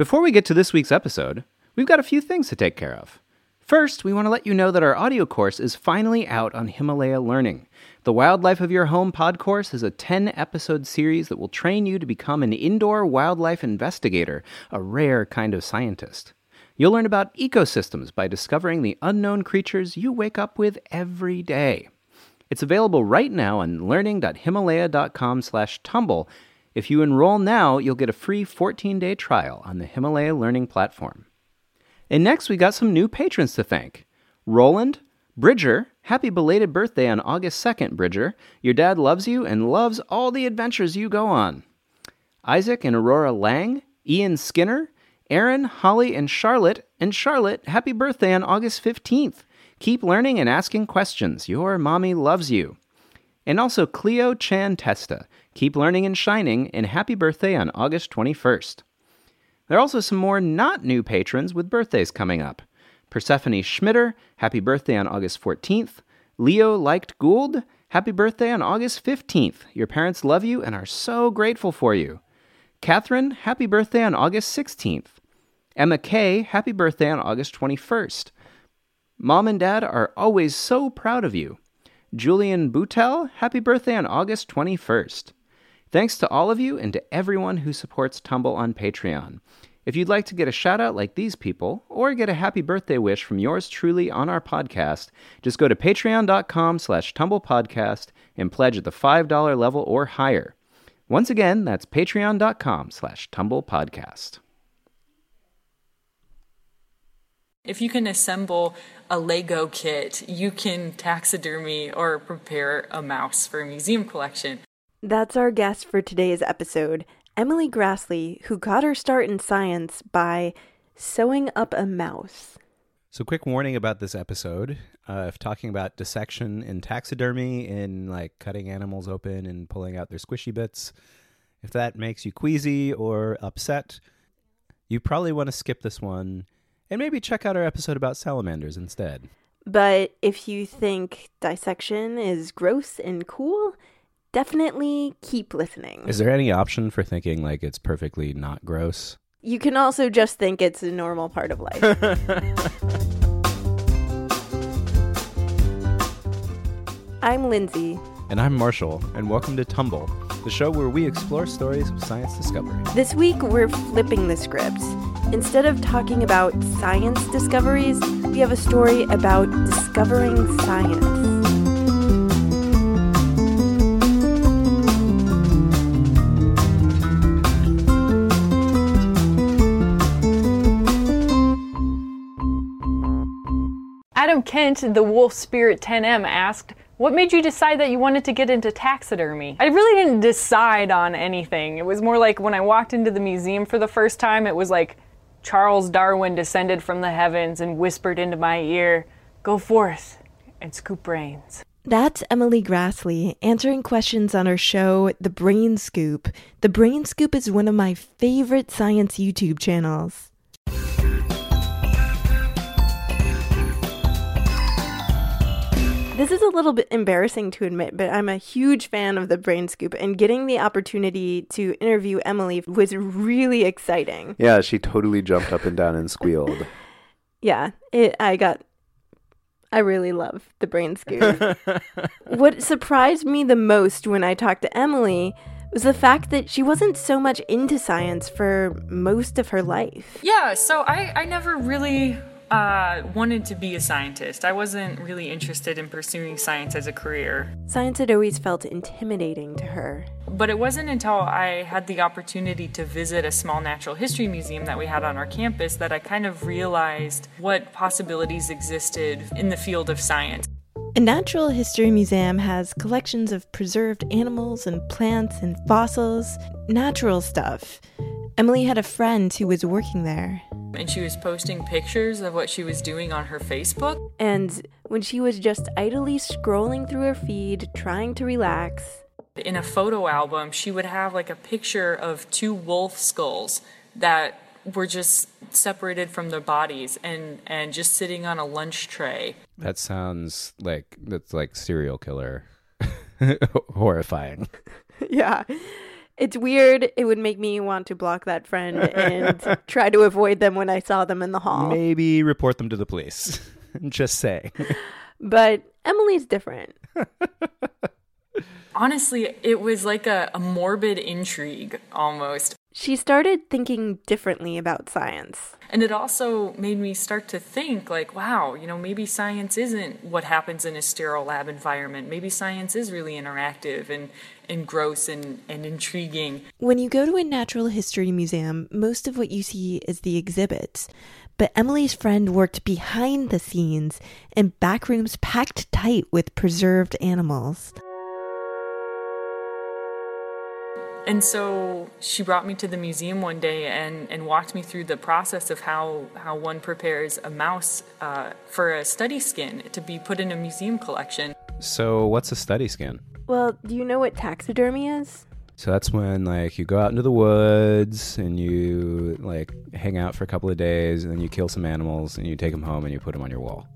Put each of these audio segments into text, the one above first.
Before we get to this week's episode, we've got a few things to take care of. First, we want to let you know that our audio course is finally out on Himalaya Learning. The Wildlife of Your Home pod course is a 10 episode series that will train you to become an indoor wildlife investigator, a rare kind of scientist. You'll learn about ecosystems by discovering the unknown creatures you wake up with every day. It's available right now on learning.himalaya.com/tumble. If you enroll now, you'll get a free 14-day trial on the Himalaya Learning platform. And next, we got some new patrons to thank. Roland, Bridger, happy belated birthday on August 2nd, Bridger. Your dad loves you and loves all the adventures you go on. Isaac and Aurora Lang, Ian Skinner, Aaron, Holly, and Charlotte. And Charlotte, happy birthday on August 15th. Keep learning and asking questions. Your mommy loves you. And also Cleo Chan Testa. Keep learning and shining, and happy birthday on August 21st. There are also some more not new patrons with birthdays coming up. Persephone Schmitter, happy birthday on August 14th. Leo Liked Gould, happy birthday on August 15th. Your parents love you and are so grateful for you. Catherine, happy birthday on August 16th. Emma Kay, happy birthday on August 21st. Mom and Dad are always so proud of you. Julian Boutel, happy birthday on August 21st. Thanks to all of you and to everyone who supports Tumble on Patreon. If you'd like to get a shout out like these people, or get a happy birthday wish from yours truly on our podcast, just go to patreon.com slash tumblepodcast and pledge at the $5 level or higher. Once again, that's patreon.com slash tumblepodcast. If you can assemble a Lego kit, you can taxidermy or prepare a mouse for a museum collection. That's our guest for today's episode, Emily Graslie, who got her start in science by sewing up a mouse. So, quick warning about this episode uh, of talking about dissection and taxidermy and like cutting animals open and pulling out their squishy bits. If that makes you queasy or upset, you probably want to skip this one and maybe check out our episode about salamanders instead. But if you think dissection is gross and cool, definitely keep listening. Is there any option for thinking like it's perfectly not gross? You can also just think it's a normal part of life. I'm Lindsay. And I'm Marshall, and welcome to Tumble, the show where we explore stories of science discovery. This week, we're flipping the script. Instead of talking about science discoveries, we have a story about discovering science. Adam Kent, the Wolf Spirit 10M, asked, What made you decide that you wanted to get into taxidermy? I really didn't decide on anything. It was more like when I walked into the museum for the first time, it was like Charles Darwin descended from the heavens and whispered into my ear, Go forth and scoop brains. That's Emily Graslie answering questions on her show, The Brain Scoop. The Brain Scoop is one of my favorite science YouTube channels. This is a little bit embarrassing to admit, but I'm a huge fan of the Brain Scoop, and getting the opportunity to interview Emily was really exciting. Yeah, she totally jumped up and down and squealed. Yeah, it, I got. I really love the Brain Scoop. what surprised me the most when I talked to Emily was the fact that she wasn't so much into science for most of her life. Yeah, so I, I never really uh, wanted to be a scientist. I wasn't really interested in pursuing science as a career. Science had always felt intimidating to her. But it wasn't until I had the opportunity to visit a small natural history museum that we had on our campus that I kind of realized what possibilities existed in the field of science. A natural history museum has collections of preserved animals and plants and fossils, natural stuff. Emily had a friend who was working there. And she was posting pictures of what she was doing on her Facebook. And when she was just idly scrolling through her feed, trying to relax, in a photo album, she would have like a picture of two wolf skulls that were just separated from their bodies and and just sitting on a lunch tray. That sounds like that's like serial killer horrifying. yeah. It's weird. It would make me want to block that friend and try to avoid them when I saw them in the hall. Maybe report them to the police. Just say. But Emily's different. Honestly, it was like a, a morbid intrigue almost. She started thinking differently about science. And it also made me start to think, like, wow, you know, maybe science isn't what happens in a sterile lab environment. Maybe science is really interactive and, and gross and, and intriguing. When you go to a natural history museum, most of what you see is the exhibits. But Emily's friend worked behind the scenes in back rooms packed tight with preserved animals. And so she brought me to the museum one day and, and walked me through the process of how, how one prepares a mouse uh, for a study skin to be put in a museum collection. So, what's a study skin? Well, do you know what taxidermy is? So that's when like you go out into the woods and you like hang out for a couple of days and then you kill some animals and you take them home and you put them on your wall.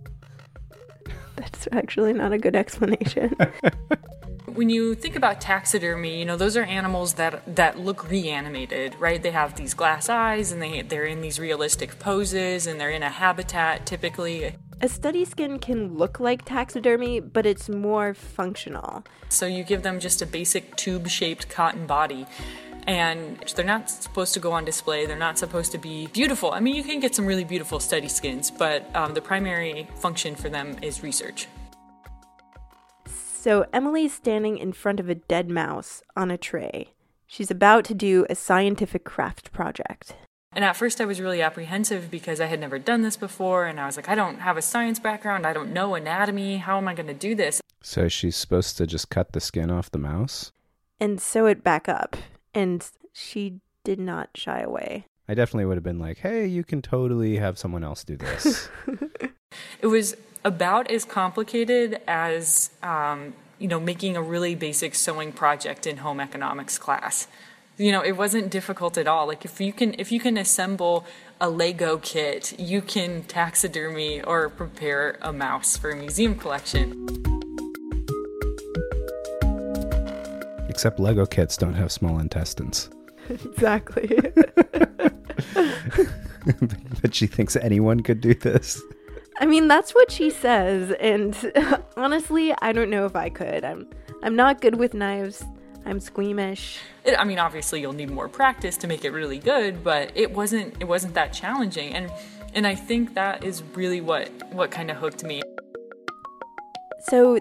That's actually not a good explanation. When you think about taxidermy, you know, those are animals that that look reanimated, right? They have these glass eyes and they they're in these realistic poses and they're in a habitat typically. a study skin can look like taxidermy, but it's more functional. So you give them just a basic tube-shaped cotton body and they're not supposed to go on display. They're not supposed to be beautiful. I mean, you can get some really beautiful study skins, but um, the primary function for them is research. So Emily's standing in front of a dead mouse on a tray. She's about to do a scientific craft project. And at first, I was really apprehensive because I had never done this before, and I was like, I don't have a science background, I don't know anatomy, how am I going to do this? So she's supposed to just cut the skin off the mouse? and sew it back up. And she did not shy away. I definitely would have been like, "Hey, you can totally have someone else do this." It was about as complicated as, um, you know, making a really basic sewing project in home economics class. You know, it wasn't difficult at all. Like if you can, if you can assemble a Lego kit, you can taxidermy or prepare a mouse for a museum collection. Except Lego kits don't have small intestines. Exactly. but she thinks anyone could do this. I mean, that's what she says, and honestly, I don't know if I could. I'm I'm not good with knives. I'm squeamish. It, I mean, obviously, you'll need more practice to make it really good, but it wasn't it wasn't that challenging, and and I think that is really what what kind of hooked me. So,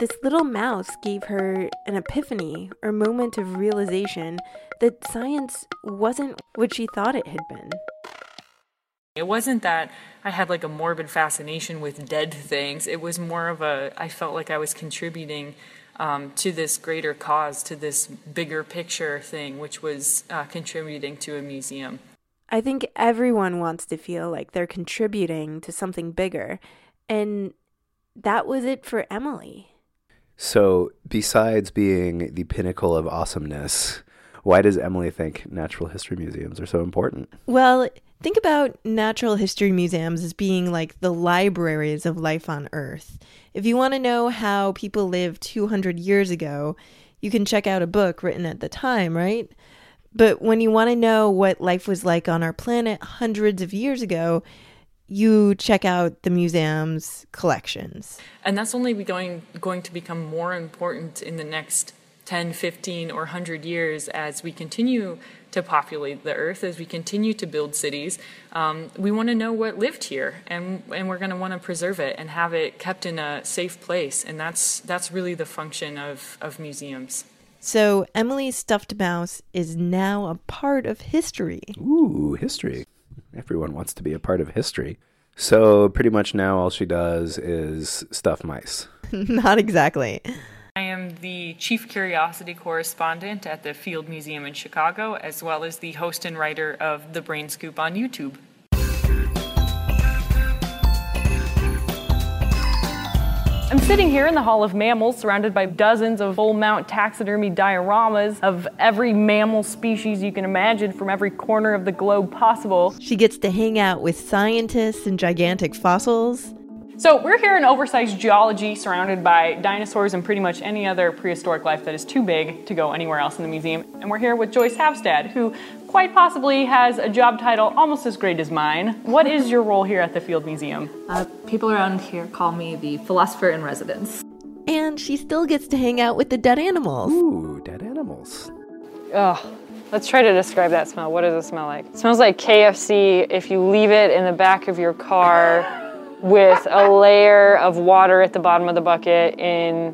this little mouse gave her an epiphany or moment of realization that science wasn't what she thought it had been. It wasn't that I had like a morbid fascination with dead things. It was more of a I felt like I was contributing um, to this greater cause, to this bigger picture thing, which was uh, contributing to a museum. I think everyone wants to feel like they're contributing to something bigger, and that was it for Emily. So, besides being the pinnacle of awesomeness, why does Emily think natural history museums are so important? Well, think about natural history museums as being like the libraries of life on Earth. If you want to know how people lived 200 years ago, you can check out a book written at the time, right? But when you want to know what life was like on our planet hundreds of years ago, you check out the museum's collections. And that's only going going to become more important in the next 10, 15 or 100 years as we continue to populate the earth, as we continue to build cities. Um, we want to know what lived here and and we're going to want to preserve it and have it kept in a safe place and that's that's really the function of of museums. So Emily's stuffed mouse is now a part of history. Ooh, history. Everyone wants to be a part of history. So, pretty much now all she does is stuff mice. Not exactly. I am the chief curiosity correspondent at the Field Museum in Chicago, as well as the host and writer of The Brain Scoop on YouTube. I'm sitting here in the Hall of Mammals, surrounded by dozens of full mount taxidermy dioramas of every mammal species you can imagine from every corner of the globe possible. She gets to hang out with scientists and gigantic fossils. So we're here in oversized geology surrounded by dinosaurs and pretty much any other prehistoric life that is too big to go anywhere else in the museum. And we're here with Joyce Havstad, who quite possibly has a job title almost as great as mine. What is your role here at the Field Museum? Uh, people around here call me the philosopher in residence. And she still gets to hang out with the dead animals. Ooh, dead animals. Ugh. Let's try to describe that smell. What does it smell like? It smells like KFC if you leave it in the back of your car with a layer of water at the bottom of the bucket in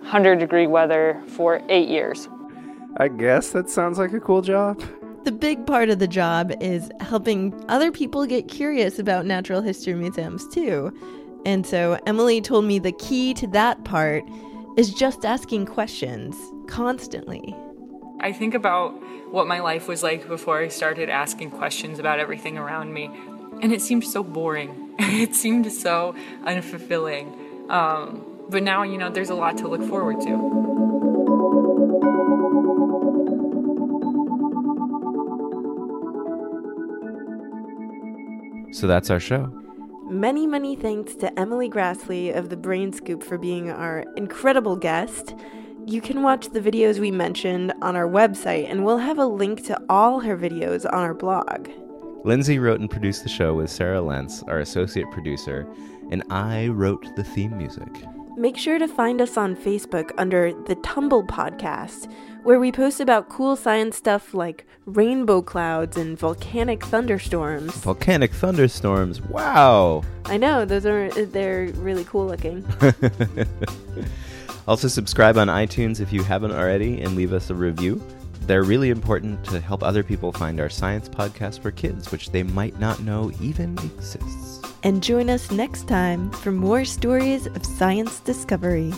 100 degree weather for eight years. I guess that sounds like a cool job. The big part of the job is helping other people get curious about natural history museums too. And so Emily told me the key to that part is just asking questions constantly. I think about what my life was like before I started asking questions about everything around me, and it seemed so boring. it seemed so unfulfilling. Um, but now, you know, there's a lot to look forward to. So that's our show. Many, many thanks to Emily Graslie of the Brain Scoop for being our incredible guest. You can watch the videos we mentioned on our website, and we'll have a link to all her videos on our blog. Lindsay wrote and produced the show with Sarah Lentz, our associate producer, and I wrote the theme music. Make sure to find us on Facebook under the Tumble Podcast, where we post about cool science stuff like rainbow clouds and volcanic thunderstorms. Volcanic thunderstorms. Wow. I know, those are they're really cool looking. Also, subscribe on iTunes if you haven't already and leave us a review. They're really important to help other people find our science podcast for kids, which they might not know even exists. And join us next time for more stories of science discovery.